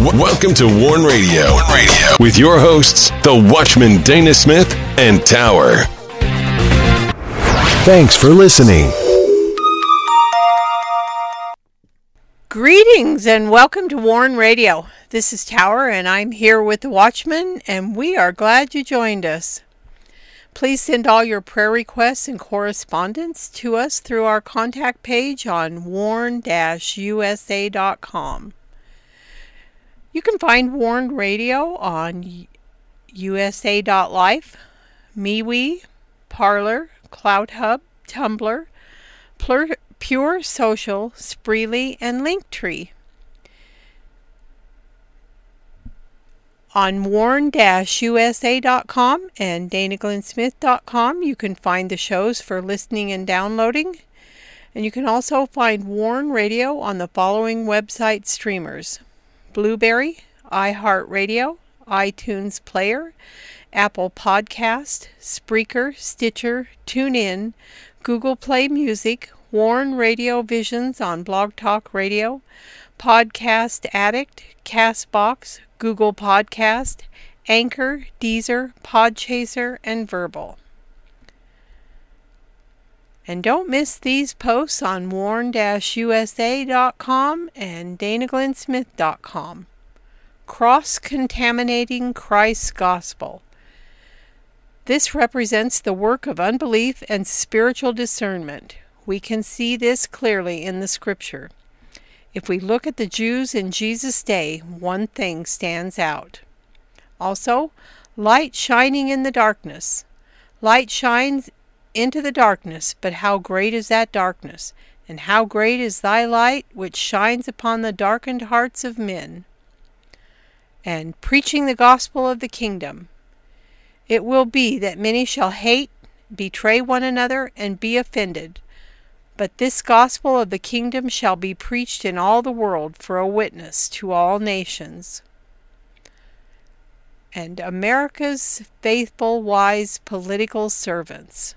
Welcome to Warn Radio. Warn Radio with your hosts, the Watchman Dana Smith and Tower. Thanks for listening. Greetings and welcome to Warn Radio. This is Tower and I'm here with the Watchman and we are glad you joined us. Please send all your prayer requests and correspondence to us through our contact page on warn-usa.com. You can find Warn Radio on usa.life, MeWe, Parler, CloutHub, Tumblr, Pure Social, Spreely, and Linktree. On warn-usa.com and danaglennsmith.com you can find the shows for listening and downloading. And you can also find Warn Radio on the following website streamers. Blubrry, iHeartRadio, iTunes Player, Apple Podcast, Spreaker, Stitcher, TuneIn, Google Play Music, Warn Radio Visions on Blog Talk Radio, Podcast Addict, Castbox, Google Podcast, Anchor, Deezer, Podchaser, and Verbal. And don't miss these posts on warn-usa.com and danaglennsmith.com. Cross-contaminating Christ's Gospel. This represents the work of unbelief and spiritual discernment. We can see this clearly in the scripture. If we look at the Jews in Jesus' day, one thing stands out. Also, light shining in the darkness. Light shines into the darkness, but how great is that darkness? And how great is thy light which shines upon the darkened hearts of men? And preaching the gospel of the kingdom. It will be that many shall hate, betray one another, and be offended. But this gospel of the kingdom shall be preached in all the world for a witness to all nations. And America's faithful, wise political servants.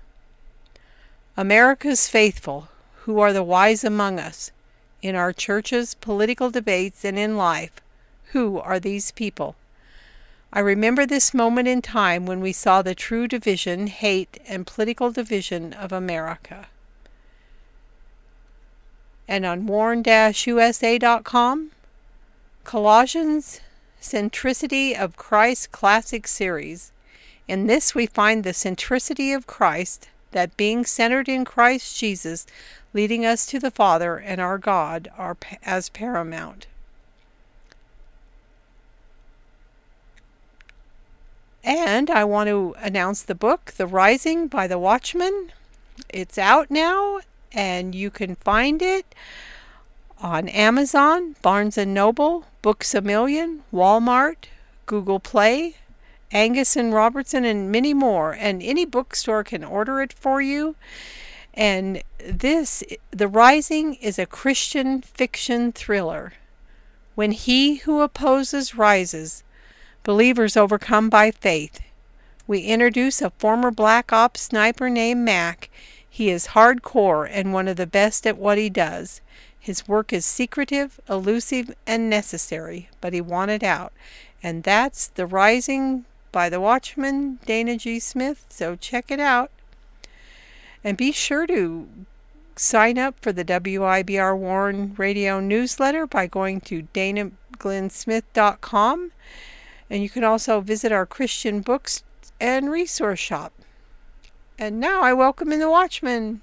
America's faithful, who are the wise among us, in our churches, political debates, and in life, who are these people? I remember this moment in time when we saw the true division, hate, and political division of America and on warn-usa.com, Colossians Centricity of Christ Classic Series. In this we find the centricity of Christ, that being centered in Christ Jesus, leading us to the Father and our God are as paramount. And I want to announce the book, The Rising by the Watchman. It's out now and you can find it on Amazon, Barnes & Noble, Books A Million, Walmart, Google Play, Angus and Robertson and many more and any bookstore can order it for you. And this The Rising is a Christian fiction thriller. When he who opposes rises, believers overcome by faith. We introduce a former black ops sniper named Mac he is hardcore and one of the best at what he does. His work is secretive, elusive, and necessary, but he wanted out. And that's The Rising by the Watchman, Dana G. Smith, so check it out. And be sure to sign up for the WIBR Warn Radio newsletter by going to danaglennsmith.com. And you can also visit our Christian books and resource shop. And now I welcome in the Watchman.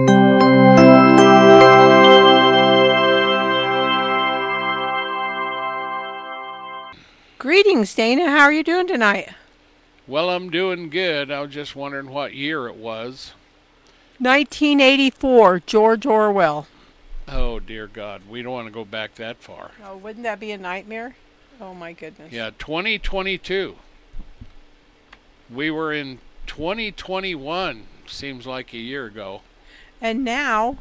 Greetings, Dana. How are you doing tonight? Well, I'm doing good. I was just wondering what year it was. 1984, George Orwell. Oh, dear God. We don't want to go back that far. Oh, wouldn't that be a nightmare? Oh, my goodness. Yeah, 2022. We were in 2021, seems like a year ago. And now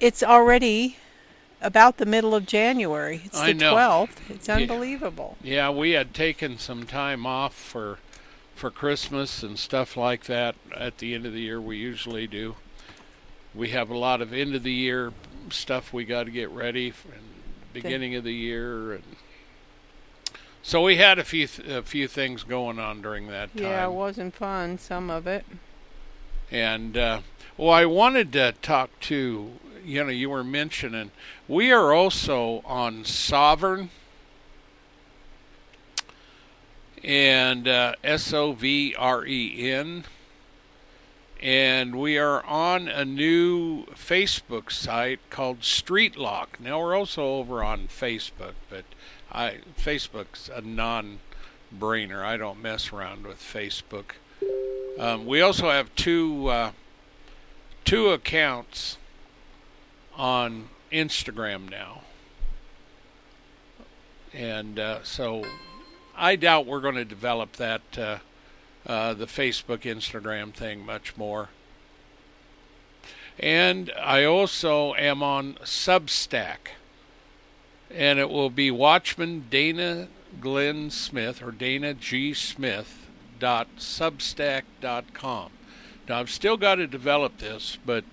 it's already about the middle of January. It's the I know. 12th. It's Yeah. unbelievable. Yeah, we had taken some time off for for Christmas and stuff like that at the end of the year. We usually do. We have a lot of end of the year stuff we got to get ready for and beginning of the year and so we had a few th- a few things going on during that time. Yeah, it wasn't fun, some of it. And uh, well, I wanted to talk to you know you were mentioning we are also on Sovereign and uh, S O V R E N, and we are on a new Facebook site called Street Lock. Now we're also over on Facebook, but I Facebook's a non-brainer. I don't mess around with Facebook. Um, we also have two uh, two accounts on Instagram now, and uh, so I doubt we're going to develop that uh, uh, the Facebook Instagram thing much more. And I also am on Substack, and it will be Watchman Dana Glenn Smith or Dana G Smith dot substack dot com. Now I've still got to develop this, but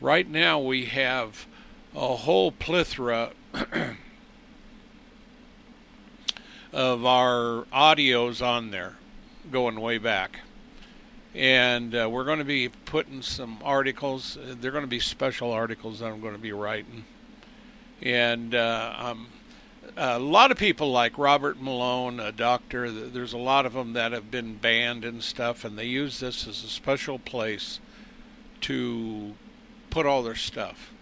right now we have a whole plethora of our audios on there, going way back. And uh, we're going to be putting some articles. uh, They're going to be special articles that I'm going to be writing. And uh, um, a lot of people like Robert Malone, a doctor, there's a lot of them that have been banned and stuff, and they use this as a special place to put all their stuff.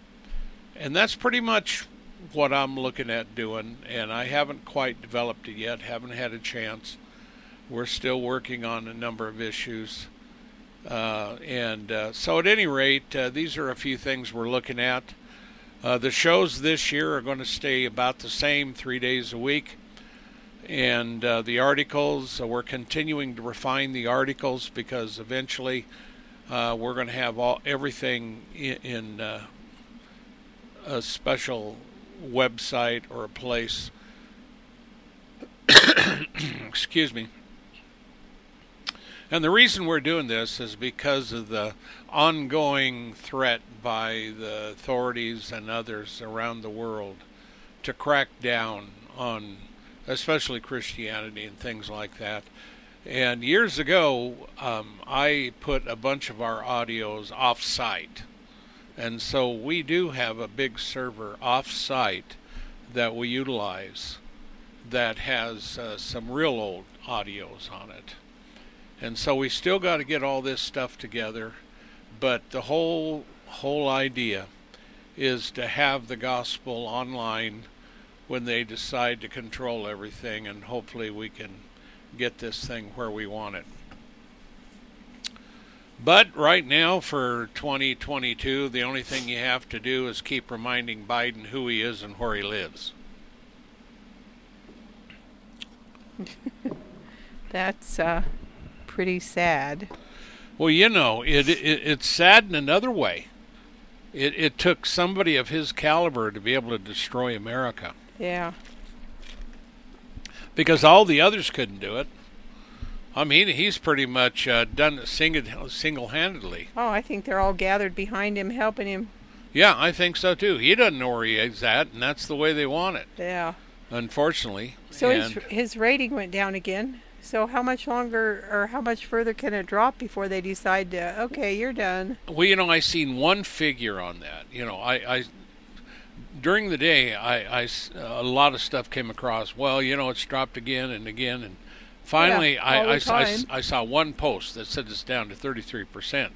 And that's pretty much what I'm looking at doing, and I haven't quite developed it yet, haven't had a chance. We're still working on a number of issues. Uh, and uh, so, at any rate, uh, these are a few things we're looking at. Uh, the shows this year are going to stay about the same, three days a week. And uh, the articles, uh, we're continuing to refine the articles because eventually we're going to have all everything in, in a special website or a place. Excuse me. And the reason we're doing this is because of the ongoing threat by the authorities and others around the world to crack down on especially Christianity and things like that. And years ago, um, I put a bunch of our audios off site. And so we do have a big server off site that we utilize that has uh, some real old audios on it. And so we still got to get all this stuff together, but the whole whole idea is to have the gospel online when they decide to control everything and hopefully we can get this thing where we want it. But right now, for 2022, the only thing you have to do is keep reminding Biden who he is and where he lives. That's uh, pretty sad. Well, you know, it, it it's sad in another way. It it took somebody of his caliber to be able to destroy America Yeah. because all the others couldn't do it. I mean, he's pretty much uh, done it single handedly. Oh, I think they're all gathered behind him, helping him. Yeah, I think so too. He doesn't know where he is at, and that's the way they want it. Yeah. Unfortunately. So and his his rating went down again. So how much longer or how much further can it drop before they decide to okay, you're done? Well, you know, I seen one figure on that. You know, I, I during the day, I, I a lot of stuff came across. Well, you know, it's dropped again and again, and finally, Yeah, I, I, I. I saw one post that said it's down to thirty three percent.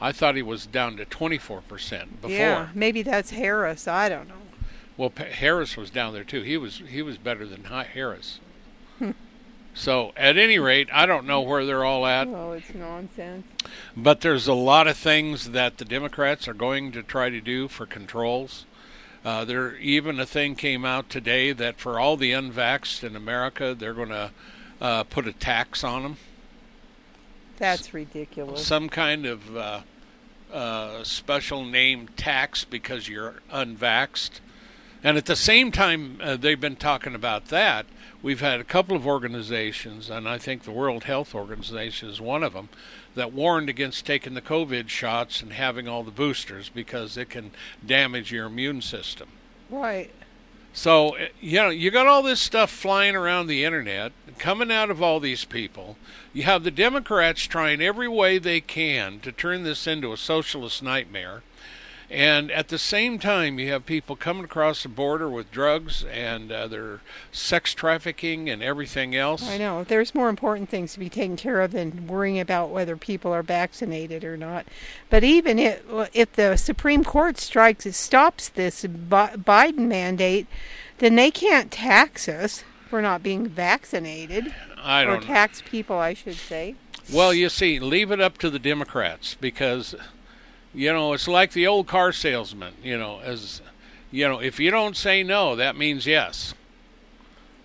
I thought he was down to twenty four percent before. Yeah, maybe that's Harris. I don't know. Well, P- Harris was down there too. He was he was better than Harris. So, at any rate, I don't know where they're all at, Oh, it's nonsense. but there's a lot of things that the Democrats are going to try to do for controls. Uh, there even a thing came out today that for all the unvaxxed in America, they're going to uh, put a tax on them, That's ridiculous. some kind of uh, uh, special name tax because you're unvaxxed. And at the same time, uh, they've been talking about that. We've had a couple of organizations, and I think the World Health Organization is one of them, that warned against taking the COVID shots and having all the boosters because it can damage your immune system. Right. So, uh, you know, you got all this stuff flying around the internet, coming out of all these people. You have the Democrats trying every way they can to turn this into a socialist nightmare. And at the same time, you have people coming across the border with drugs and uh, their sex trafficking and everything else. I know. There's more important things to be taken care of than worrying about whether people are vaccinated or not. But even if, if the Supreme Court strikes stops this Biden mandate, then they can't tax us for not being vaccinated I or don't know. tax people, I should say. Well, you see, leave it up to the Democrats because, you know, it's like the old car salesman. You know, as you know, if you don't say no, that means yes.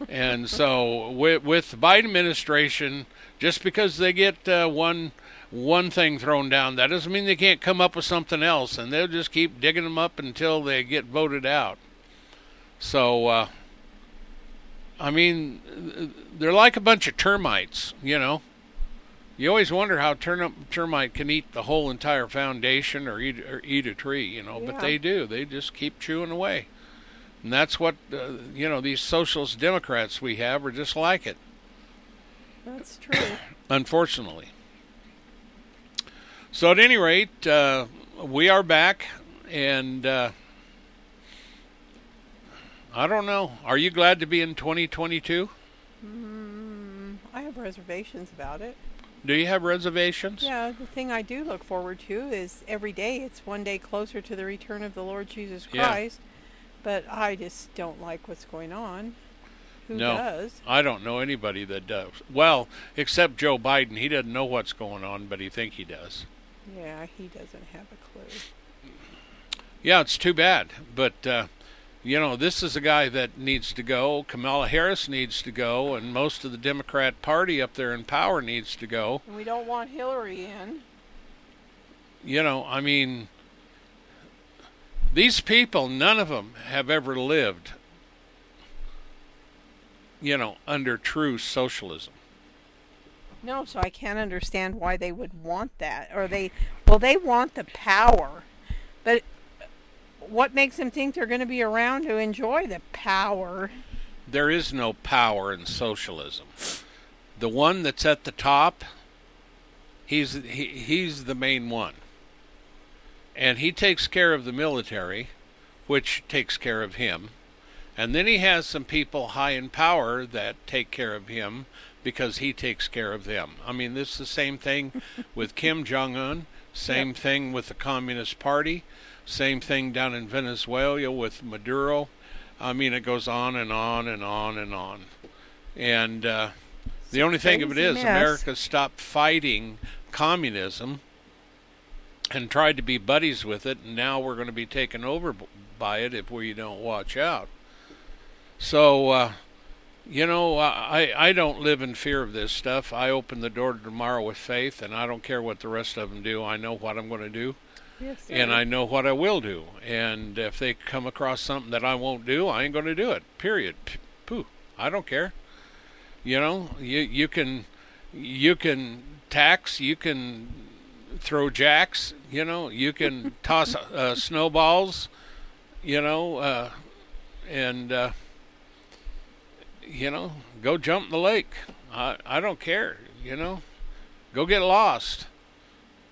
and so, with, with the Biden administration, just because they get uh, one one thing thrown down, that doesn't mean they can't come up with something else, and they'll just keep digging them up until they get voted out. So, uh, I mean, they're like a bunch of termites, you know. You always wonder how turnip termite can eat the whole entire foundation or eat or eat a tree, you know. But they do. They just keep chewing away, and that's what uh, you know. These socialist Democrats we have are just like it, That's true. unfortunately. So at any rate, uh, we are back, and uh, I don't know. Are you glad to be in 2022? mm, I have reservations about it. Do you have reservations? Yeah, the thing I do look forward to is every day it's one day closer to the return of the Lord Jesus Christ. Yeah. But I just don't like what's going on. Who No. does? I don't know anybody that does. Well, except Joe Biden. He doesn't know what's going on, but he think he does. Yeah, he doesn't have a clue. Yeah, it's too bad. But uh, you know, this is a guy that needs to go. Kamala Harris needs to go, and most of the Democrat Party up there in power needs to go. And we don't want Hillary in. You know, I mean, these people, none of them have ever lived. You know, under true socialism. No, so I can't understand why they would want that. Or they, well, they want the power. But what makes them think they're going to be around to enjoy the power? there is no power in socialism. The one that's at the top, he's he, he's the main one. And he takes care of the military, which takes care of him. And then he has some people high in power that take care of him because he takes care of them. I mean, this is the same thing with Kim Jong Un, same Yep. thing with the Communist Party, same thing down in Venezuela with Maduro. I mean, it goes on and on and on and on. And uh, the only thing of it is, mess. America stopped fighting communism and tried to be buddies with it, and now we're going to be taken over by it if we don't watch out. So, uh, you know, I I don't live in fear of this stuff. I open the door to tomorrow with faith, and I don't care what the rest of them do. I know what I'm going to do Yes, and I know what I will do. And if they come across something that I won't do, I ain't going to do it. Period. P- Pooh. I don't care. You know, you you can you can tax, you can throw jacks, you know, you can toss uh, snowballs, you know, uh, and uh, you know, go jump in the lake. I I don't care. You know, go get lost.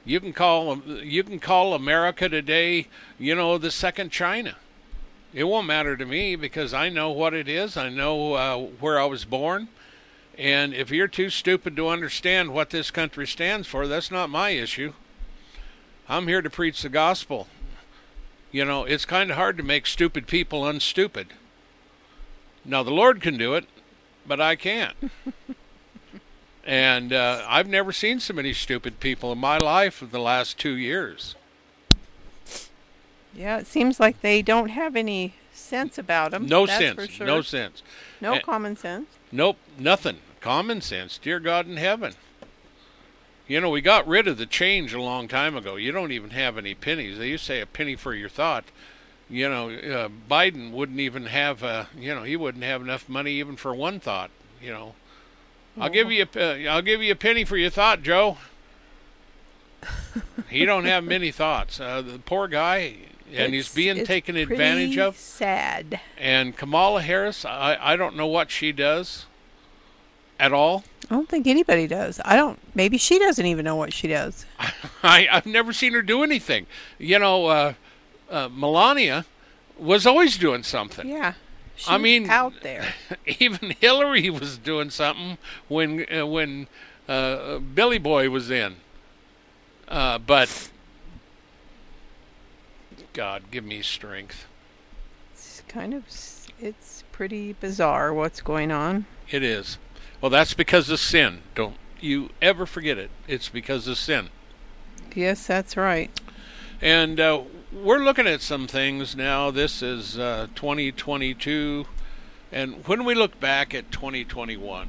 You can call you can call America today, you know, the second China. It won't matter to me because I know what it is. I know uh, where I was born, and if you're too stupid to understand what this country stands for, that's not my issue. I'm here to preach the gospel. You know, it's kind of hard to make stupid people unstupid. Now the Lord can do it, but I can't. And uh, I've never seen so many stupid people in my life in the last two years. Yeah, it seems like they don't have any sense about them. No that's sense. For sure. No sense. No And- common sense. Nope, nothing. Common sense. Dear God in heaven. You know, we got rid of the change a long time ago. You don't even have any pennies. They used to say a penny for your thought. You know, uh, Biden wouldn't even have, uh, you know, he wouldn't have enough money even for one thought. You know, I'll give you, a, I'll give you a penny for your thought, Joe. he don't have many thoughts. Uh, the poor guy, and he's being it's taken advantage of. Sad. And Kamala Harris, I, I don't know what she does at all. I don't think anybody does. I don't. Maybe she doesn't even know what she does. I, I've never seen her do anything. You know, uh, uh, Melania was always doing something. Yeah. She's I mean- out there. Even Hillary was doing something when uh, when uh, Billy Boy was in. Uh, but God, give me strength. It's kind of. It's pretty bizarre what's going on. It is. Well, that's because of sin. Don't you ever forget it. It's because of sin. Yes, that's right. And uh, we're looking at some things now. This is uh, 2022. And when we look back at 2021,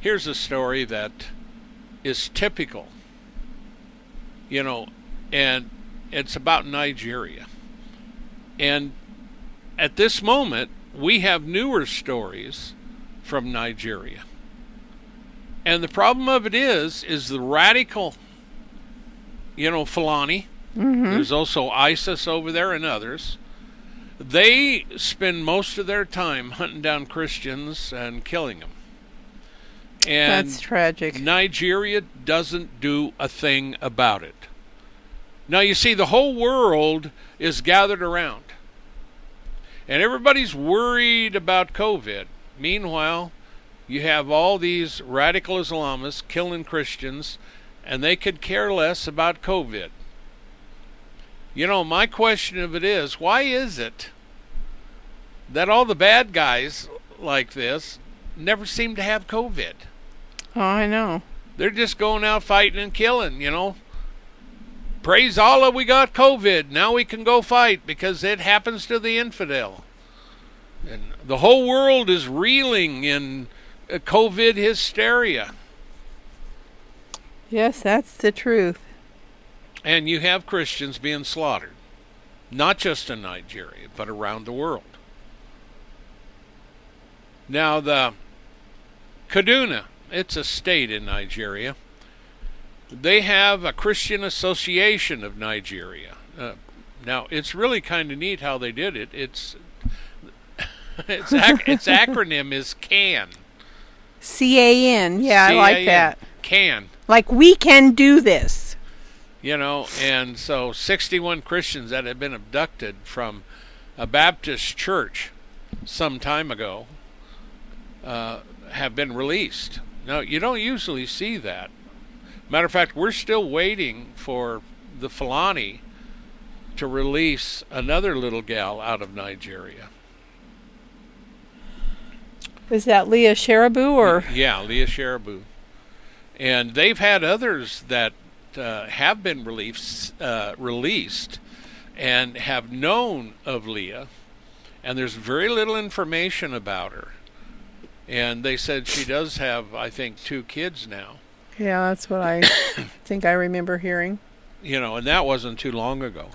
here's a story that is typical. You know, and it's about Nigeria. And at this moment, we have newer stories from Nigeria. And the problem of it is, is the radical, you know, Fulani, Mm-hmm. there's also ISIS over there and others. They spend most of their time hunting down Christians and killing them. And that's tragic. Nigeria doesn't do a thing about it. Now, you see, the whole world is gathered around, and everybody's worried about COVID. Meanwhile, you have all these radical Islamists killing Christians, and they could care less about COVID. You know, my question of it is why is it that all the bad guys like this never seem to have COVID? Oh, I know. They're just going out fighting and killing, you know. Praise Allah, we got COVID. Now we can go fight because it happens to the infidel. And the whole world is reeling in uh, COVID hysteria. Yes, that's the truth. And you have Christians being slaughtered, not just in Nigeria, but around the world. Now, the Kaduna, it's a state in Nigeria. They have a Christian Association of Nigeria. Uh, now, it's really kind of neat how they did it. It's its, ac- its acronym is CAN. C A N. Yeah, I like that. CAN. Like we can do this. You know, and so 61 Christians that had been abducted from a Baptist church some time ago uh, have been released. Now, you don't usually see that. Matter of fact, we're still waiting for the Fulani to release another little gal out of Nigeria. Is that Leah Sharabu or Yeah, Leah Sharibu. And they've had others that uh, have been released, uh, released and have known of Leah, and there's very little information about her. And they said she does have, I think, two kids now. Yeah, that's what I think I remember hearing. You know, and that wasn't too long ago.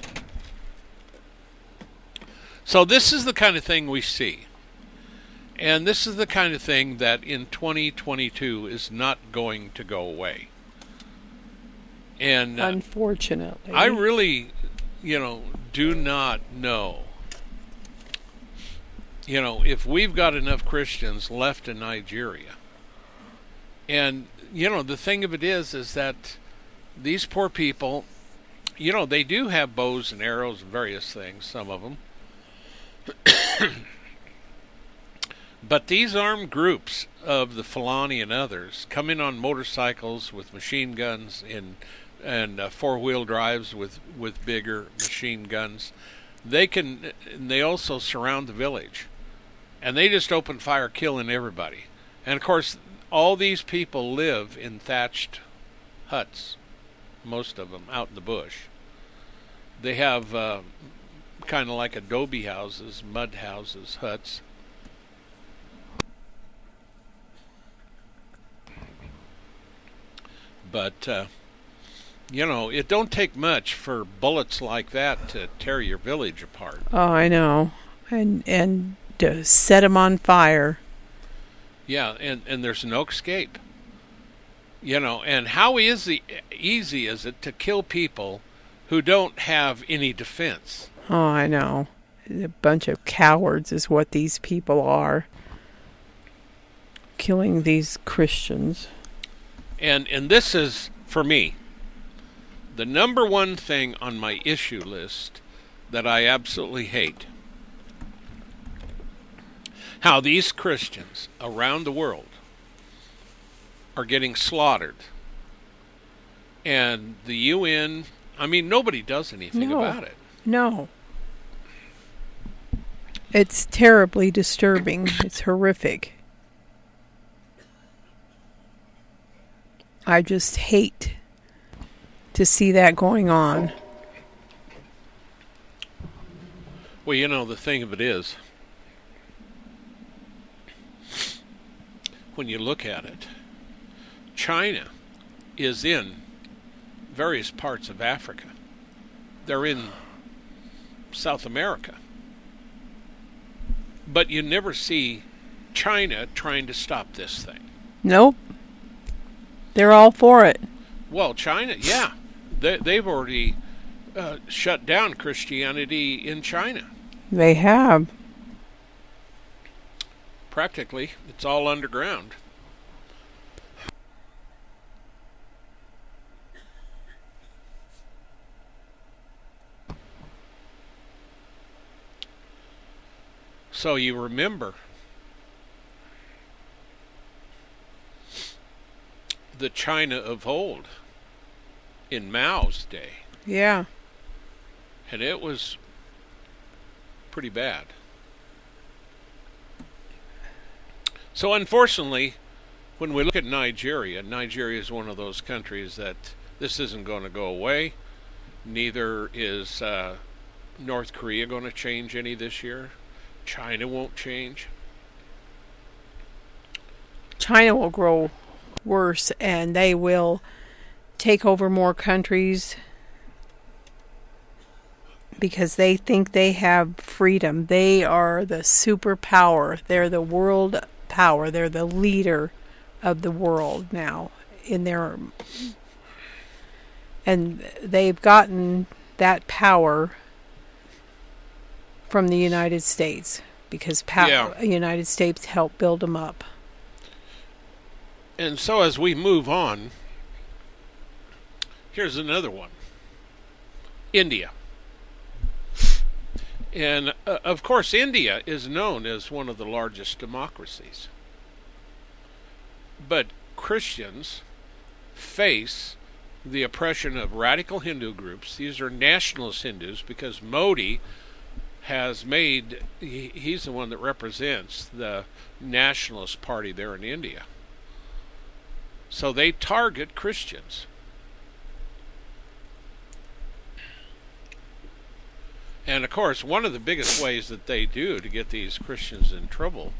So this is the kind of thing we see. And this is the kind of thing that in 2022 is not going to go away. And uh, Unfortunately. I really, you know, do not know. You know, if we've got enough Christians left in Nigeria. And, you know, the thing of it is, is that these poor people, you know, they do have bows and arrows and various things, some of them. But these armed groups of the Fulani and others come in on motorcycles with machine guns in, and uh, four-wheel drives with, with bigger machine guns. They can. They also surround the village, and they just open fire, killing everybody. And of course, all these people live in thatched huts, most of them out in the bush. They have uh, kind of like adobe houses, mud houses, huts. But uh, you know, it don't take much for bullets like that to tear your village apart. Oh, I know, and and to set them on fire. Yeah, and and there's no escape. You know, and how easy easy is it to kill people who don't have any defense? Oh, I know. A bunch of cowards is what these people are. Killing these Christians. And and this is for me the number one thing on my issue list that I absolutely hate. How these Christians around the world are getting slaughtered. And the UN, I mean, nobody does anything No. about it. No. It's terribly disturbing. It's horrific. I just hate to see that going on. Well, you know, the thing of it is, when you look at it, China is in various parts of Africa. They're in South America. But you never see China trying to stop this thing. Nope. They're all for it. Well, China, yeah. They, they've already uh, shut down Christianity in China. They have. Practically, it's all underground. So you remember the China of old in Mao's day, Yeah. and it was pretty bad. So, unfortunately, when we look at Nigeria, Nigeria is one of those countries that this isn't going to go away. Neither is uh, North Korea going to change any this year. China won't change. China will grow worse and they will take over more countries because they think they have freedom. They are the superpower. They're the world power. They're the leader of the world now in their and they've gotten that power from the United States because pow- Yeah. United States helped build them up. And so, as we move on, here's another one India. And uh, of course, India is known as one of the largest democracies. But Christians face the oppression of radical Hindu groups. These are nationalist Hindus because Modi has made, he, he's the one that represents the nationalist party there in India. So they target Christians. And of course, one of the biggest ways that they do to get these Christians in trouble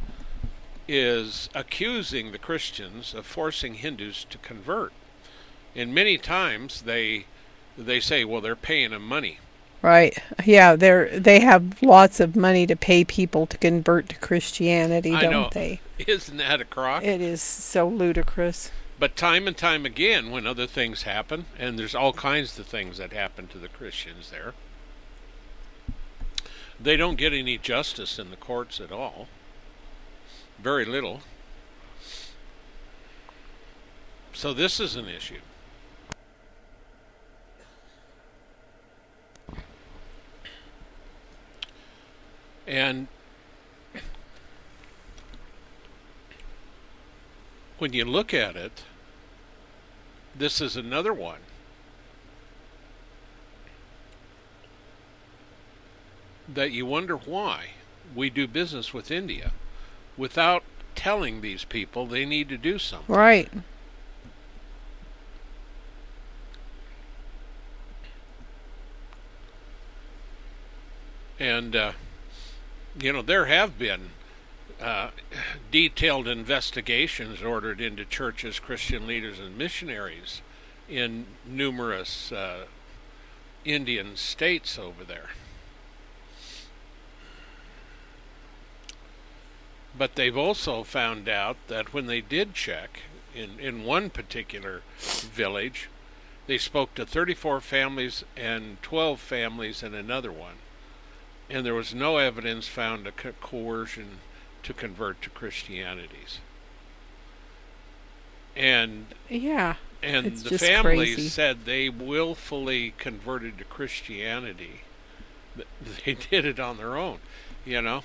is accusing the Christians of forcing Hindus to convert. And many times they they say, well, they're paying them money. Right. Yeah, they're they have lots of money to pay people to convert to Christianity, I don't know. they? Isn't that a crock? It is so ludicrous. But time and time again, when other things happen, and there's all kinds of things that happen to the Christians there, they don't get any justice in the courts at all. Very little. So this is an issue. And when you look at it, this is another one. That you wonder why we do business with India without telling these people they need to do something. Right. And, uh, you know, there have been uh, detailed investigations ordered into churches, Christian leaders, and missionaries in numerous uh, Indian states over there. But they've also found out that when they did check in, in one particular village, they spoke to 34 families and 12 families in another one. And there was no evidence found of co- coercion to convert to Christianities. And Yeah. and the families crazy. said they willfully converted to Christianity. They did it on their own, you know.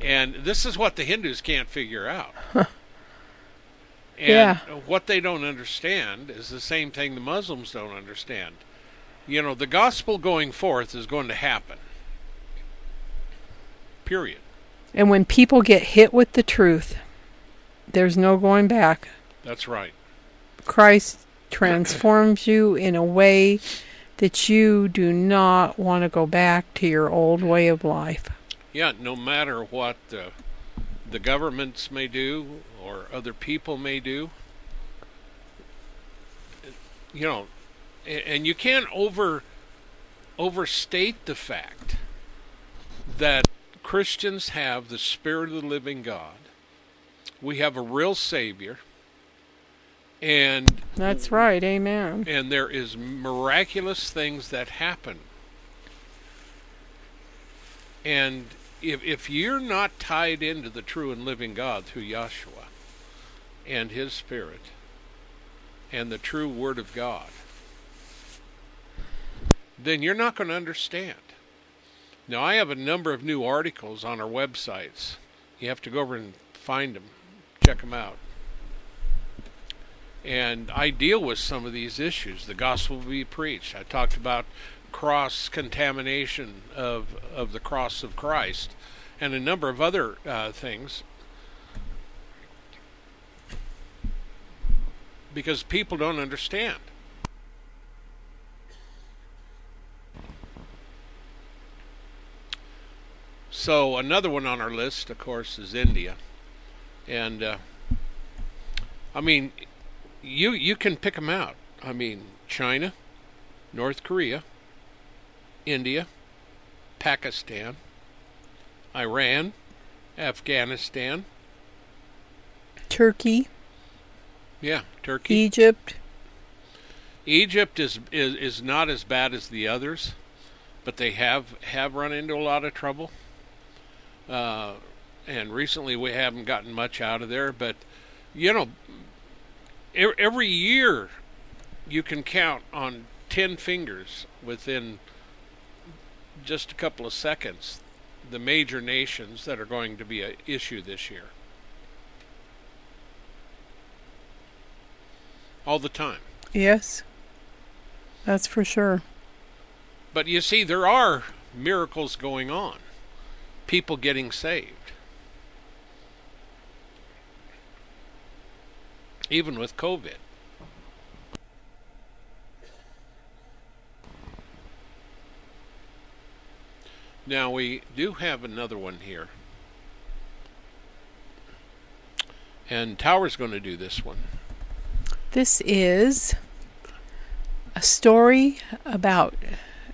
And this is what the Hindus can't figure out. and Yeah. what they don't understand is the same thing the Muslims don't understand. You know, the gospel going forth is going to happen. Period. And when people get hit with the truth, there's no going back. That's right. Christ transforms you in a way that you do not want to go back to your old way of life. Yeah, no matter what uh, the governments may do or other people may do, you know, and you can't over overstate the fact that Christians have the Spirit of the living God. We have a real Savior, and That's right. Amen. and there is miraculous things that happen. And if if you're not tied into the true and living God through Yahshua and his spirit and the true word of God, then you're not going to understand. Now I have a number of new articles on our websites. You have to go over and find them, check them out and I deal with some of these issues. The gospel will be preached. I talked about cross contamination of of the cross of Christ, and a number of other uh, things. Because people don't understand. So another one on our list, of course, is India, and uh, I mean, you you can pick them out. I mean, China, North Korea, India, Pakistan, Iran, Afghanistan, Turkey, yeah, Turkey. Egypt. Egypt is, is is not as bad as the others, but they have have run into a lot of trouble. Uh, and recently we haven't gotten much out of there, but you know, every year you can count on 10 fingers within just a couple of seconds the major nations that are going to be an issue this year. All the time. Yes. That's for sure. But you see, there are miracles going on. People getting saved. Even with COVID. Now, we do have another one here. And Tower's going to do this one. This is a story about.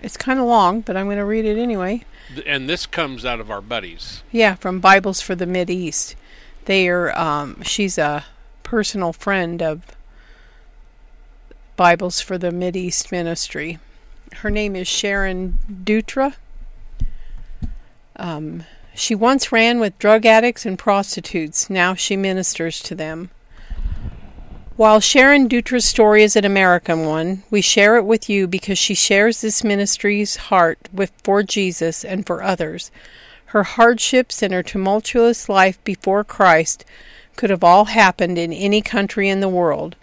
It's kind of long, but I'm going to read it anyway. And this comes out of our buddies. Yeah, from Bibles for the Mid East. They are. Um, she's a personal friend of Bibles for the Mid East Ministry. Her name is Sharon Dutra. Um, she once ran with drug addicts and prostitutes. Now she ministers to them. While Sharon Dutra's story is an American one, we share it with you because she shares this ministry's heart with for Jesus and for others. Her hardships and her tumultuous life before Christ could have all happened in any country in the world,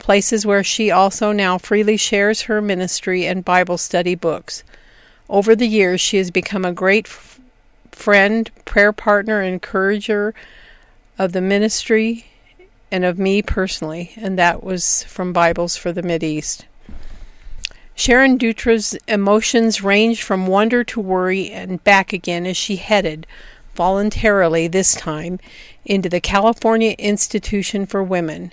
places where she also now freely shares her ministry and Bible study books. Over the years, she has become a great friend, prayer partner, encourager of the ministry and of me personally, and that was from Bibles for the Mideast. Sharon Dutra's emotions ranged from wonder to worry and back again as she headed, voluntarily this time, into the California Institution for Women.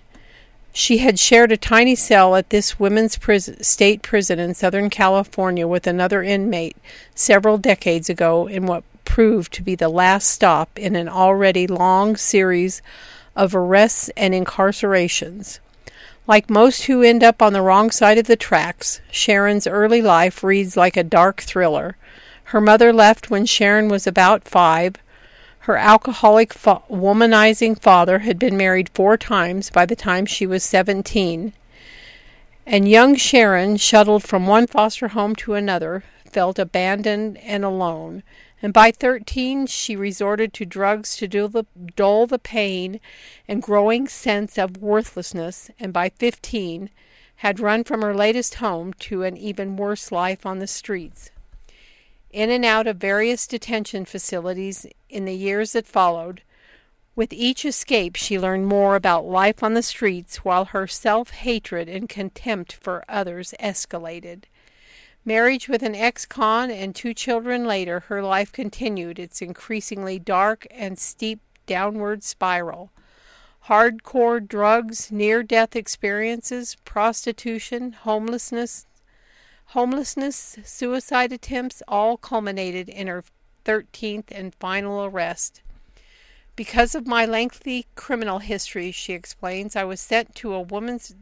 She had shared a tiny cell at this women's prison, state prison in Southern California with another inmate several decades ago in what proved to be the last stop in an already long series of arrests and incarcerations. Like most who end up on the wrong side of the tracks, Sharon's early life reads like a dark thriller. Her mother left when Sharon was about five. Her alcoholic, fa- womanizing father had been married four times by the time she was 17. And young Sharon, shuttled from one foster home to another, felt abandoned and alone and by 13 she resorted to drugs to dull the, dull the pain and growing sense of worthlessness, and by 15 had run from her latest home to an even worse life on the streets. In and out of various detention facilities in the years that followed, with each escape she learned more about life on the streets while her self hatred and contempt for others escalated. Marriage with an ex con and two children later, her life continued its increasingly dark and steep downward spiral. Hardcore drugs, near death experiences, prostitution, homelessness, homelessness, suicide attempts all culminated in her 13th and final arrest. Because of my lengthy criminal history, she explains, I was sent to a woman's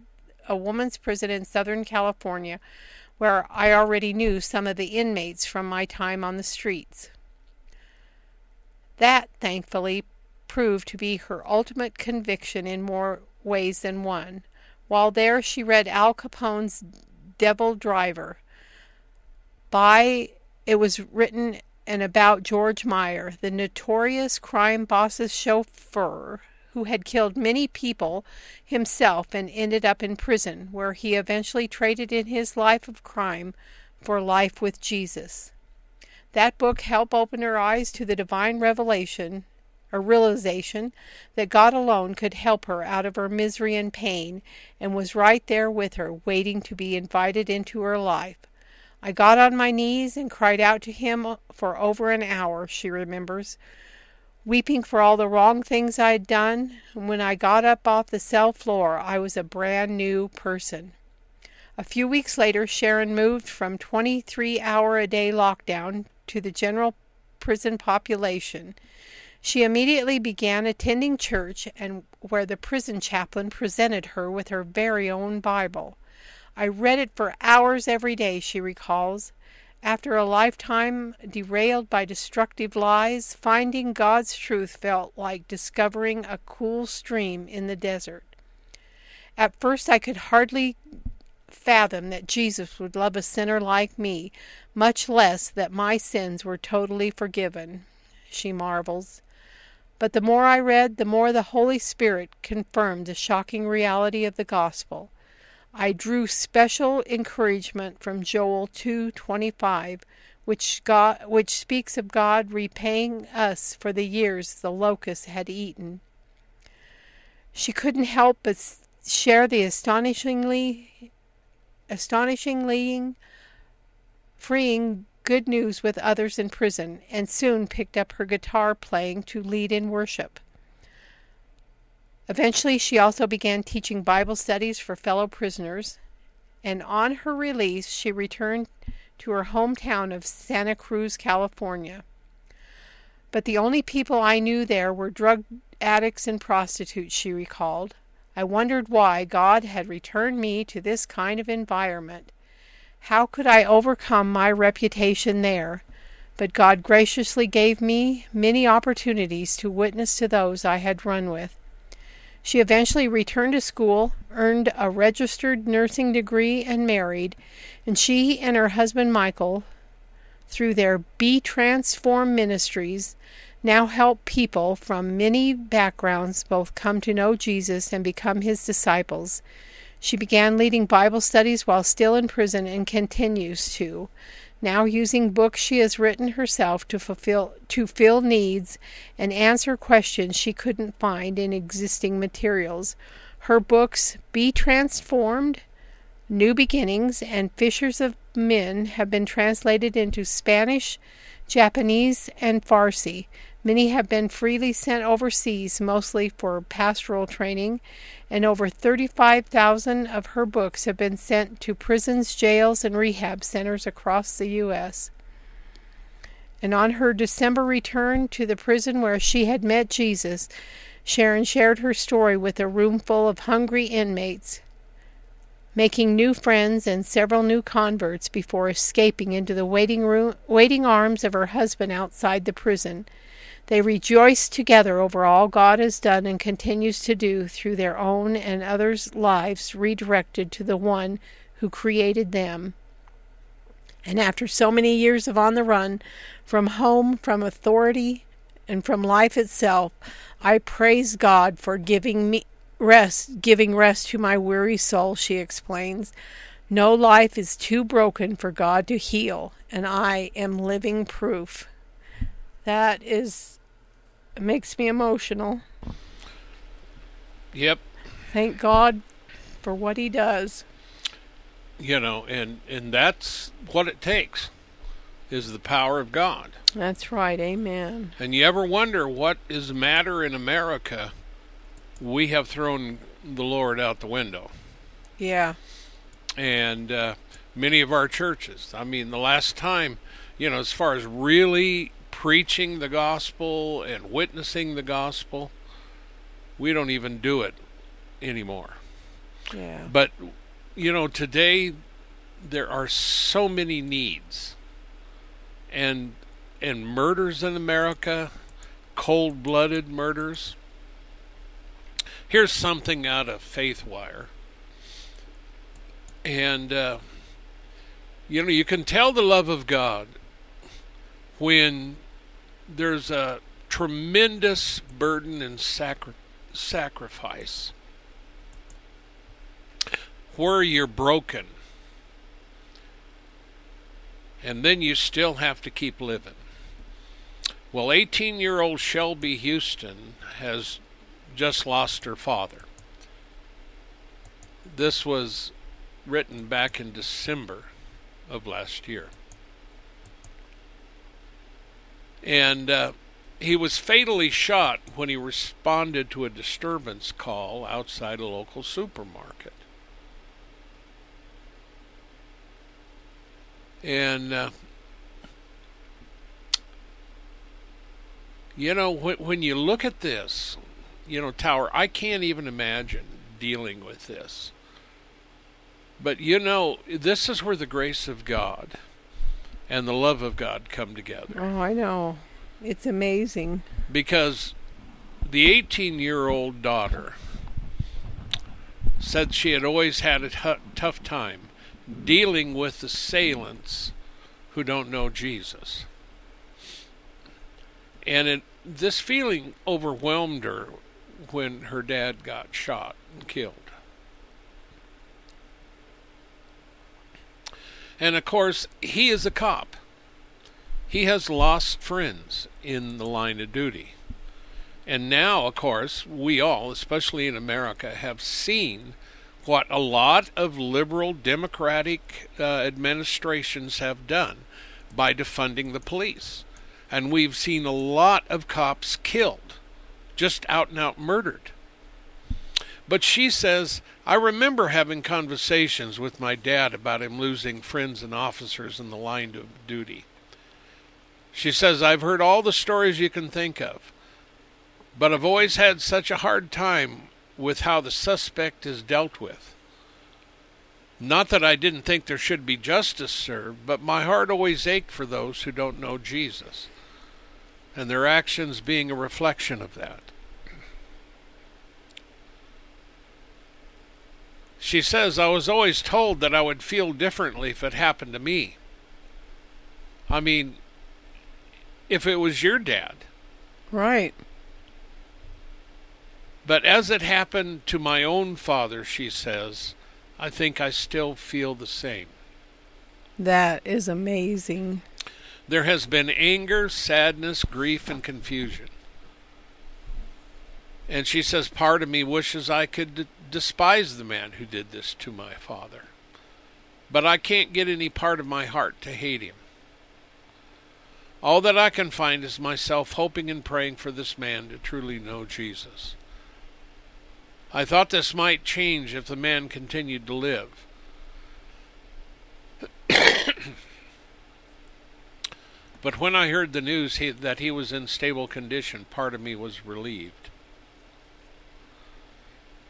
a woman's prison in Southern California where I already knew some of the inmates from my time on the streets. That, thankfully, proved to be her ultimate conviction in more ways than one. While there, she read Al Capone's Devil Driver. By it was written and about George Meyer, the notorious crime boss's chauffeur who had killed many people himself and ended up in prison, where he eventually traded in his life of crime for life with Jesus. That book helped open her eyes to the divine revelation, a realization that God alone could help her out of her misery and pain, and was right there with her, waiting to be invited into her life. I got on my knees and cried out to him for over an hour, she remembers weeping for all the wrong things I had done. When I got up off the cell floor, I was a brand new person. A few weeks later, Sharon moved from 23 hour a day lockdown to the general prison population. She immediately began attending church and where the prison chaplain presented her with her very own Bible. I read it for hours every day, she recalls. After a lifetime derailed by destructive lies, finding God's truth felt like discovering a cool stream in the desert. At first, I could hardly fathom that Jesus would love a sinner like me, much less that my sins were totally forgiven, she marvels. But the more I read, the more the Holy Spirit confirmed the shocking reality of the gospel. I drew special encouragement from Joel 2:25, which God which speaks of God repaying us for the years the locusts had eaten. She couldn't help but share the astonishingly astonishingly freeing good news with others in prison and soon picked up her guitar playing to lead in worship. Eventually, she also began teaching Bible studies for fellow prisoners, and on her release, she returned to her hometown of Santa Cruz, California. But the only people I knew there were drug addicts and prostitutes, she recalled. I wondered why God had returned me to this kind of environment. How could I overcome my reputation there? But God graciously gave me many opportunities to witness to those I had run with. She eventually returned to school, earned a registered nursing degree, and married, and she and her husband Michael, through their Be Transformed Ministries, now help people from many backgrounds both come to know Jesus and become his disciples. She began leading Bible studies while still in prison and continues to. Now using books she has written herself to fulfill to fill needs and answer questions she couldn't find in existing materials. Her books Be Transformed, New Beginnings, and Fishers of Men have been translated into Spanish, Japanese, and Farsi. Many have been freely sent overseas, mostly for pastoral training, and over 35,000 of her books have been sent to prisons, jails, and rehab centers across the U.S. And on her December return to the prison where she had met Jesus, Sharon shared her story with a room full of hungry inmates, making new friends and several new converts before escaping into the waiting room, waiting arms of her husband outside the prison. They rejoice together over all God has done and continues to do through their own and others' lives redirected to the one who created them. And after so many years of on the run, from home, from authority, and from life itself, I praise God for giving me rest, giving rest to my weary soul, she explains. No life is too broken for God to heal, and I am living proof. That is makes me emotional. Yep. Thank God for what he does. You know, and and that's what it takes is the power of God. That's right. Amen. And you ever wonder what is the matter in America? We have thrown the Lord out the window. Yeah. And uh, many of our churches. I mean, the last time, you know, as far as really preaching the gospel and witnessing the gospel, we don't even do it anymore. Yeah. But you know, today there are so many needs. And and murders in America, cold-blooded murders. Here's something out of Faithwire. And uh, you know, you can tell the love of God when there's a tremendous burden and sacri- sacrifice where you're broken and then you still have to keep living. Well, 18 year old Shelby Houston has just lost her father. This was written back in December of last year. And uh, he was fatally shot when he responded to a disturbance call outside a local supermarket. And, uh, you know, when, when you look at this, you know, Tower, I can't even imagine dealing with this. But, you know, this is where the grace of God and the love of God come together. Oh, I know. It's amazing. Because the 18 year old daughter said she had always had a t- tough time dealing with assailants who don't know Jesus. And it, this feeling overwhelmed her when her dad got shot and killed. And of course, he is a cop. He has lost friends in the line of duty. And now, of course, we all, especially in America, have seen what a lot of liberal democratic uh, administrations have done by defunding the police. And we've seen a lot of cops killed, just out and out murdered. But she says, I remember having conversations with my dad about him losing friends and officers in the line of duty. She says, I've heard all the stories you can think of, but I've always had such a hard time with how the suspect is dealt with. Not that I didn't think there should be justice served, but my heart always ached for those who don't know Jesus, and their actions being a reflection of that. She says, I was always told that I would feel differently if it happened to me. I mean, if it was your dad. Right. But as it happened to my own father, she says, I think I still feel the same. That is amazing. There has been anger, sadness, grief, and confusion. And she says, Part of me wishes I could d- despise the man who did this to my father. But I can't get any part of my heart to hate him. All that I can find is myself hoping and praying for this man to truly know Jesus. I thought this might change if the man continued to live. but when I heard the news he, that he was in stable condition, part of me was relieved.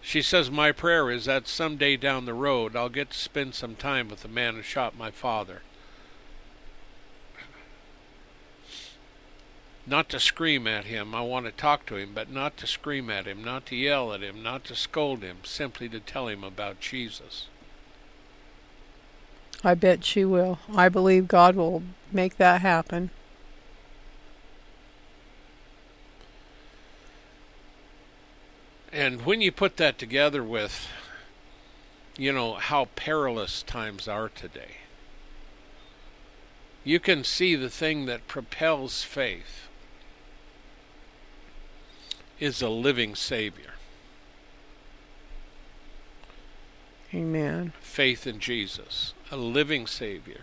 She says, My prayer is that someday down the road I'll get to spend some time with the man who shot my father. Not to scream at him, I want to talk to him, but not to scream at him, not to yell at him, not to scold him, simply to tell him about Jesus. I bet she will. I believe God will make that happen. And when you put that together with, you know, how perilous times are today, you can see the thing that propels faith is a living Savior. Amen. Faith in Jesus, a living Savior.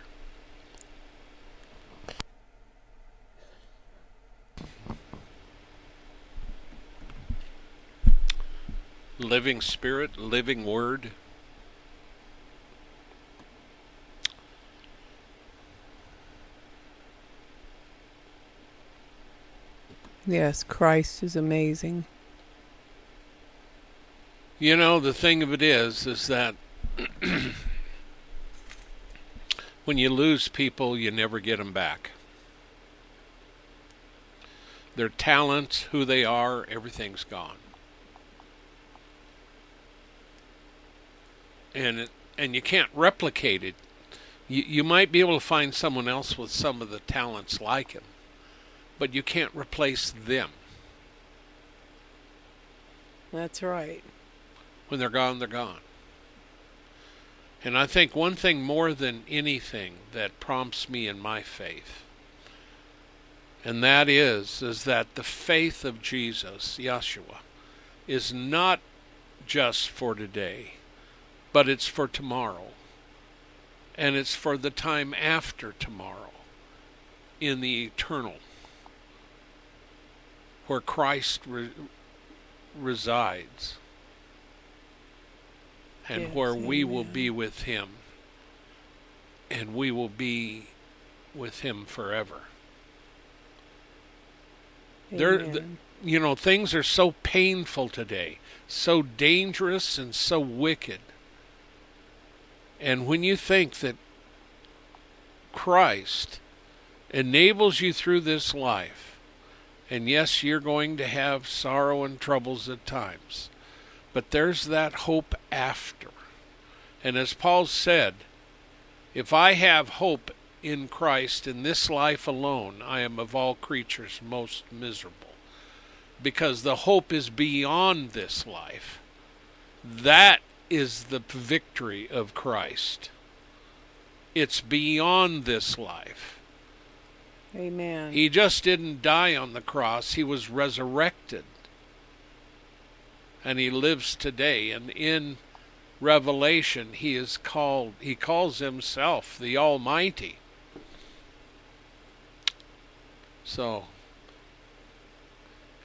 Living spirit, living word. Yes, Christ is amazing. You know, the thing of it is, is that when you lose people, you never get them back. Their talents, who they are, everything's gone. And it, and you can't replicate it. You you might be able to find someone else with some of the talents like him, but you can't replace them. That's right. When they're gone, they're gone. And I think one thing more than anything that prompts me in my faith, and that is, is that the faith of Jesus, Yeshua, is not just for today but it's for tomorrow. And it's for the time after tomorrow in the eternal, where Christ re- resides and yes, where we amen. will be with Him and we will be with Him forever. There, the, you know, things are so painful today, so dangerous and so wicked. And when you think that Christ enables you through this life, and yes, you're going to have sorrow and troubles at times, but there's that hope after. And as Paul said, if I have hope in Christ in this life alone, I am of all creatures most miserable. Because the hope is beyond this life. That is the victory of Christ. It's beyond this life. Amen. He just didn't die on the cross, he was resurrected. And he lives today. And in Revelation, he is called, he calls himself the Almighty. So,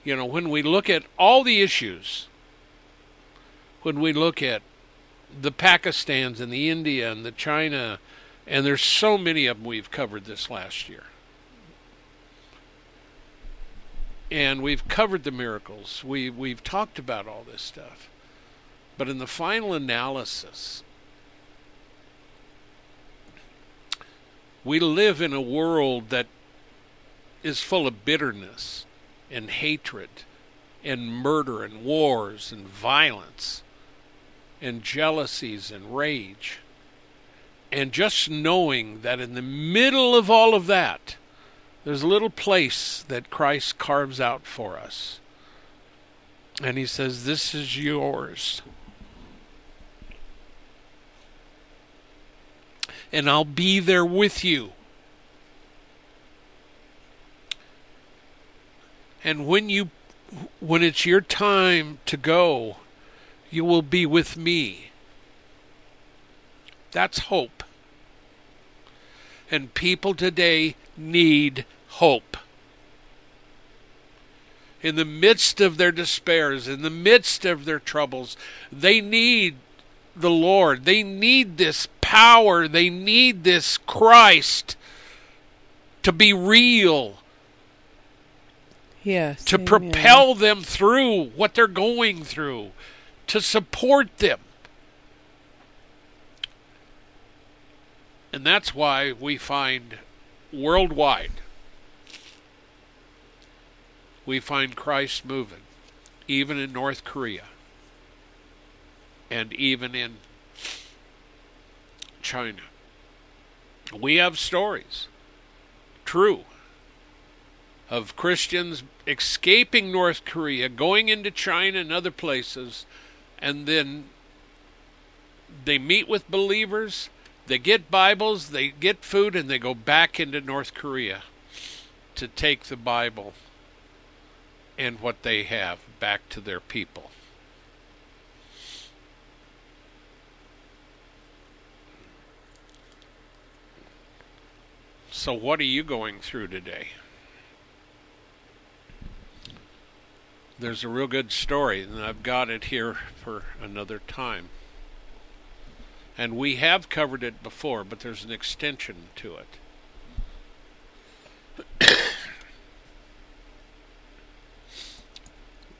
you know, when we look at all the issues, when we look at the Pakistans and the India and the China, and there's so many of them we've covered this last year. And we've covered the miracles. We we've talked about all this stuff. But in the final analysis, we live in a world that is full of bitterness and hatred and murder and wars and violence and jealousies and rage. And just knowing that in the middle of all of that, there's a little place that Christ carves out for us. And he says, This is yours. and I'll be there with you. And when you when it's your time to go, you will be with me. That's hope. And people today need hope. In the midst of their despairs, in the midst of their troubles, they need the Lord. They need this power. They need this Christ to be real. Yes. To amen. propel them through what they're going through, to support them. And that's why we find worldwide, we find Christ moving, even in North Korea and even in China. We have stories, true, of Christians escaping North Korea, going into China and other places, and then they meet with believers, they get Bibles, they get food, and they go back into North Korea to take the Bible and what they have back to their people. So, what are you going through today? There's a real good story, and I've got it here for another time. And we have covered it before, but there's an extension to it.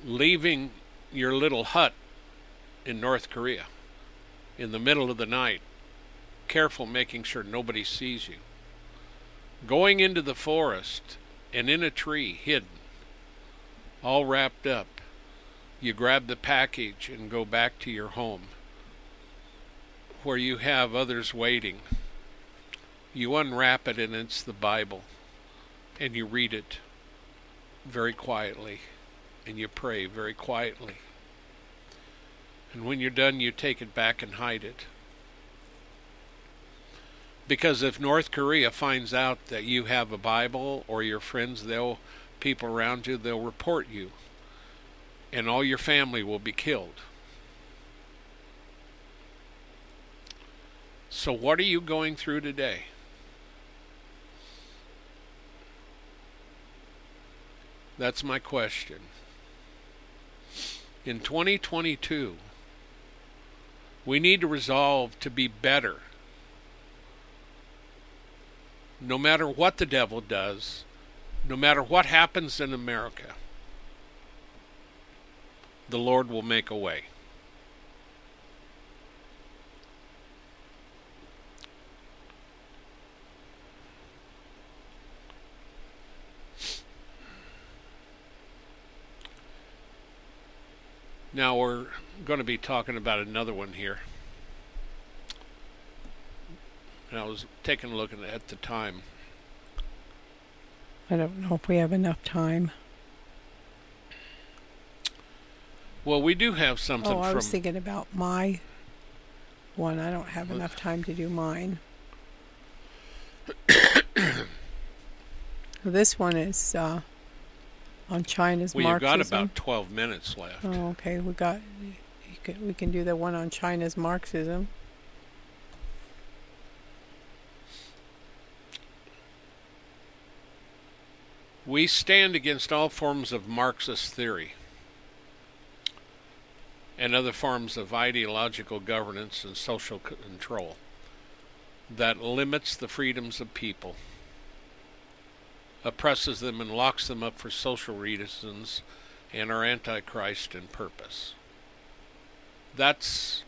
Leaving your little hut in North Korea in the middle of the night, careful making sure nobody sees you going into the forest and in a tree hidden, all wrapped up, you grab the package and go back to your home where you have others waiting. You unwrap it and it's the Bible, and you read it very quietly, and you pray very quietly. And when you're done, you take it back and hide it. Because if North Korea finds out that you have a Bible or your friends, they'll people around you, they'll report you. And all your family will be killed. So what are you going through today? That's my question. In 2022, we need to resolve to be better no matter what the devil does, no matter what happens in America, the Lord will make a way. Now we're going to be talking about another one here. And I was taking a look at the time. I don't know if we have enough time. Well, we do have something Oh, I was thinking about my one. I don't have enough time to do mine. this one is uh, on China's well, you've got about 12 minutes left. Oh, okay. We got. You can, we can do the one on China's Marxism. We stand against all forms of Marxist theory and other forms of ideological governance and social control that limits the freedoms of people, oppresses them, and locks them up for social reasons, and are antichrist in purpose. That's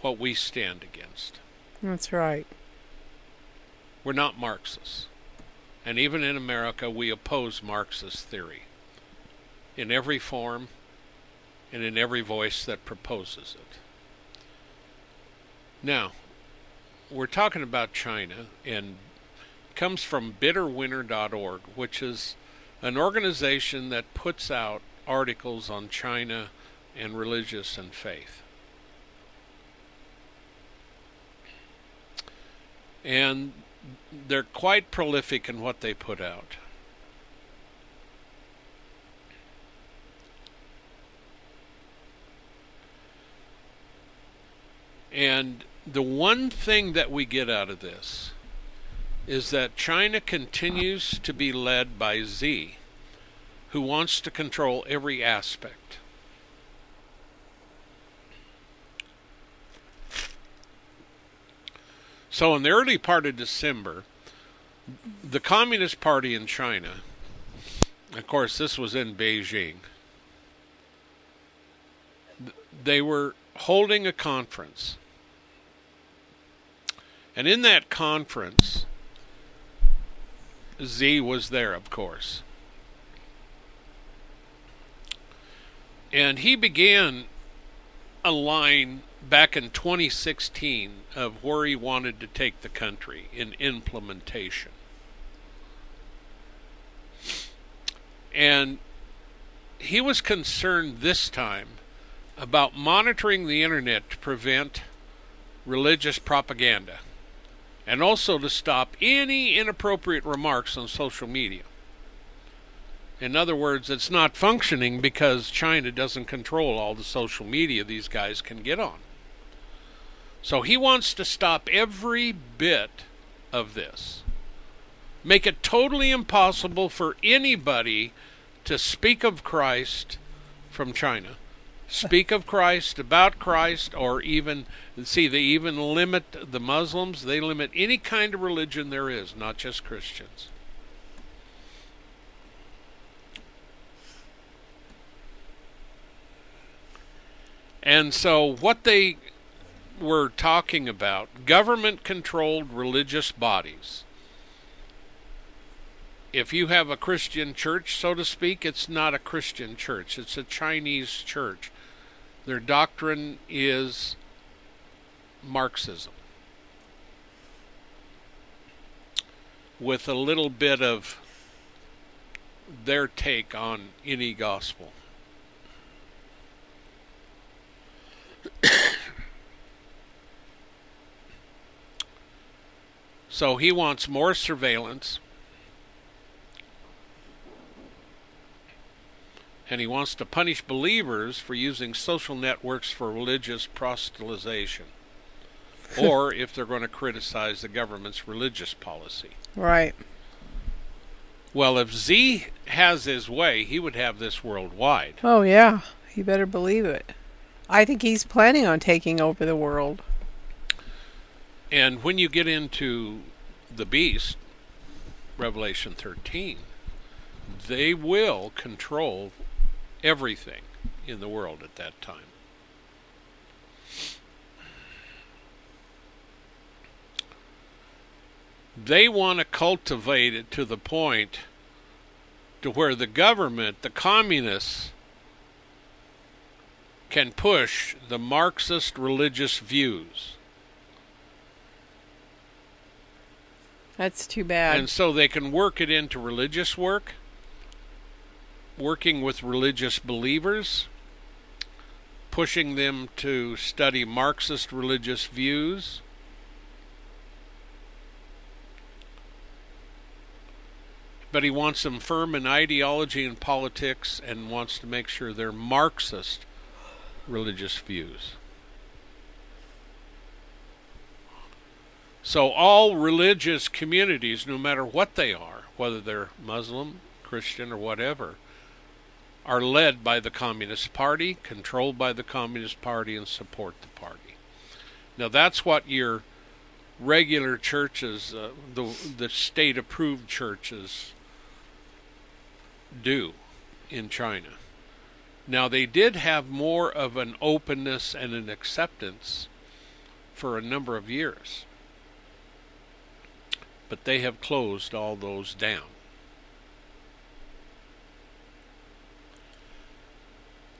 what we stand against. That's right. We're not Marxists. And even in America, we oppose Marxist theory in every form and in every voice that proposes it. Now, we're talking about China, and comes from bitterwinter.org, which is an organization that puts out articles on China and religious and faith. and they're quite prolific in what they put out. And the one thing that we get out of this is that China continues to be led by Xi, who wants to control every aspect. So, in the early part of December, the Communist Party in China, of course, this was in Beijing, they were holding a conference. And in that conference, Z was there, of course. And he began a line back in 2016 of where he wanted to take the country in implementation. And he was concerned this time about monitoring the internet to prevent religious propaganda and also to stop any inappropriate remarks on social media. In other words, it's not functioning because China doesn't control all the social media these guys can get on. So he wants to stop every bit of this. Make it totally impossible for anybody to speak of Christ from China. Speak of Christ, about Christ, or even, see, they even limit the Muslims, they limit any kind of religion there is, not just Christians. And so, what they were talking about government controlled religious bodies. If you have a Christian church, so to speak, it's not a Christian church, it's a Chinese church. Their doctrine is Marxism. With a little bit of their take on any gospel. So he wants more surveillance. And he wants to punish believers for using social networks for religious proselytization. or if they're going to criticize the government's religious policy. Right. Well, if Xi has his way, he would have this worldwide. Oh, yeah. You better believe it. I think he's planning on taking over the world. And when you get into the beast, Revelation 13, they will control everything in the world at that time. They want to cultivate it to the point to where the government, the communists, can push the Marxist religious views That's too bad. And so they can work it into religious work, working with religious believers, pushing them to study Marxist religious views. But he wants them firm in ideology and politics and wants to make sure they're Marxist religious views. So, all religious communities, no matter what they are, whether they're Muslim, Christian, or whatever, are led by the Communist Party, controlled by the Communist Party, and support the party. Now, that's what your regular churches, uh, the, the state approved churches, do in China. Now, they did have more of an openness and an acceptance for a number of years but they have closed all those down.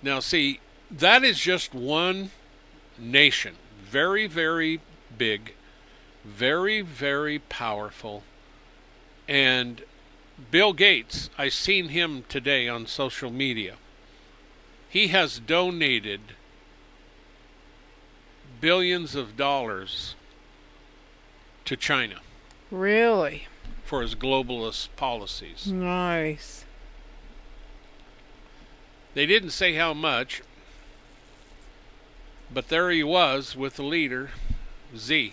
Now, see, that is just one nation. Very, very big, very, very powerful. And Bill Gates, I seen him today on social media. He has donated billions of dollars to China Really? for his globalist policies. Nice. They didn't say how much, but there he was with the leader, Z.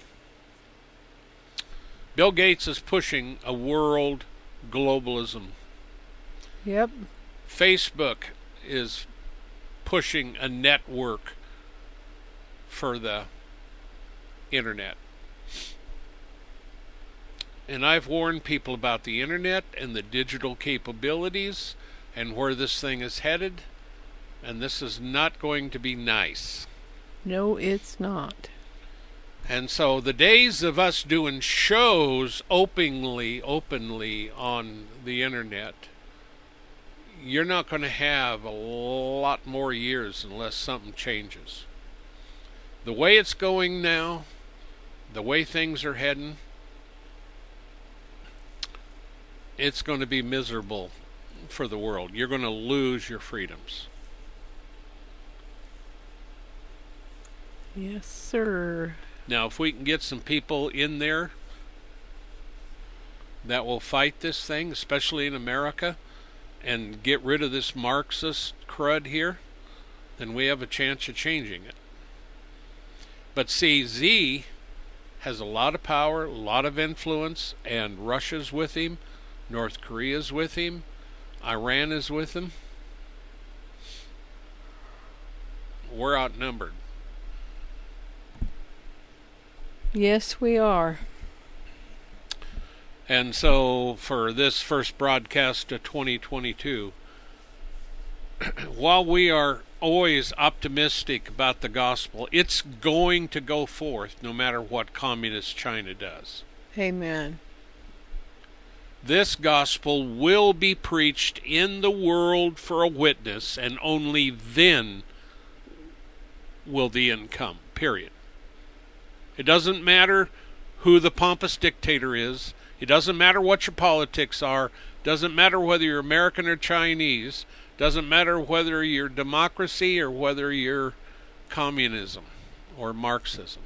Bill Gates is pushing a world globalism. Yep. Facebook is pushing a network for the internet. And I've warned people about the internet and the digital capabilities and where this thing is headed, and this is not going to be nice. No, it's not. And so the days of us doing shows openly, openly on the internet, you're not going to have a lot more years unless something changes. The way it's going now, the way things are heading, it's going to be miserable for the world. You're going to lose your freedoms. Yes, sir. Now, if we can get some people in there that will fight this thing, especially in America, and get rid of this Marxist crud here, then we have a chance of changing it. But see, Z has a lot of power, a lot of influence, and Russia's with him, North Korea's with him, Iran is with him. We're outnumbered. Yes, we are. And so, for this first broadcast of 2022, while we are always optimistic about the gospel, it's going to go forth no matter what communist China does. Amen. This gospel will be preached in the world for a witness, and only then will the end come. Period. It doesn't matter who the pompous dictator is. It doesn't matter what your politics are. Doesn't matter whether you're American or Chinese. Doesn't matter whether you're democracy or whether you're communism or Marxism.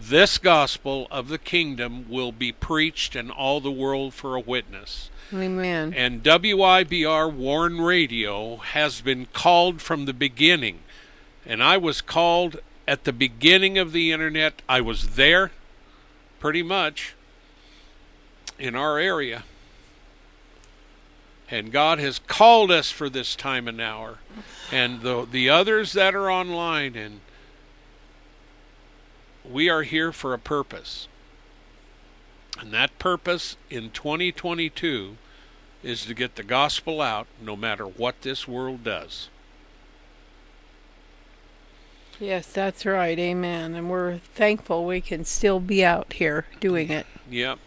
This gospel of the kingdom will be preached in all the world for a witness. Amen. And WIBR Warn Radio has been called from the beginning. And I was called at the beginning of the internet. I was there pretty much in our area. And God has called us for this time and hour. And the the others that are online and we are here for a purpose. And that purpose in 2022 is to get the gospel out no matter what this world does. Yes, that's right. Amen. And we're thankful we can still be out here doing it. Yep.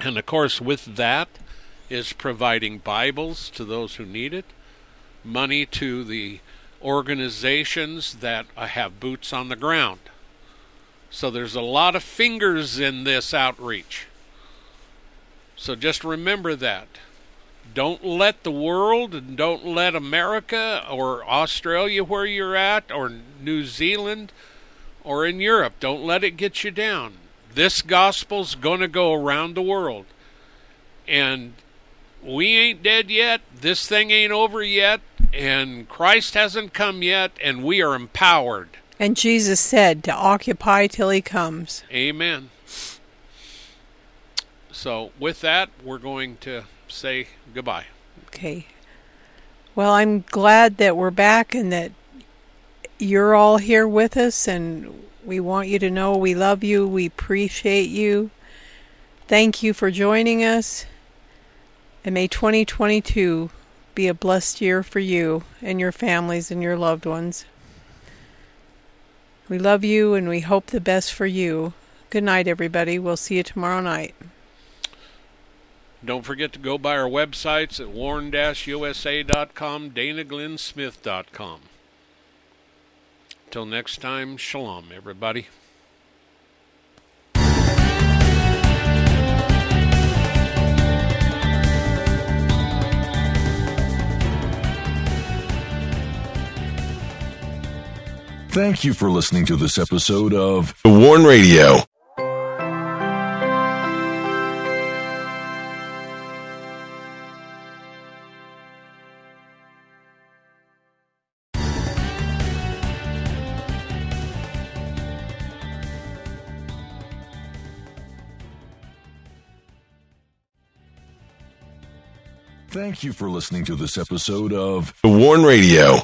And of course, with that is providing Bibles to those who need it, money to the organizations that have boots on the ground. So there's a lot of fingers in this outreach. So just remember that. Don't let the world and don't let America or Australia, where you're at, or New Zealand or in Europe, don't let it get you down. This gospel's going to go around the world. And we ain't dead yet. This thing ain't over yet. And Christ hasn't come yet. And we are empowered. And Jesus said to occupy till he comes. Amen. So, with that, we're going to say goodbye. Okay. Well, I'm glad that we're back and that you're all here with us, and we want you to know we love you, we appreciate you. Thank you for joining us, and may 2022 be a blessed year for you and your families and your loved ones. We love you and we hope the best for you. Good night, everybody. We'll see you tomorrow night. Don't forget to go by our websites at warn-usa.com, danaglennsmith.com. Till next time, shalom, everybody. Thank you for listening to this episode of The Warn Radio. Thank you for listening to this episode of The Warn Radio.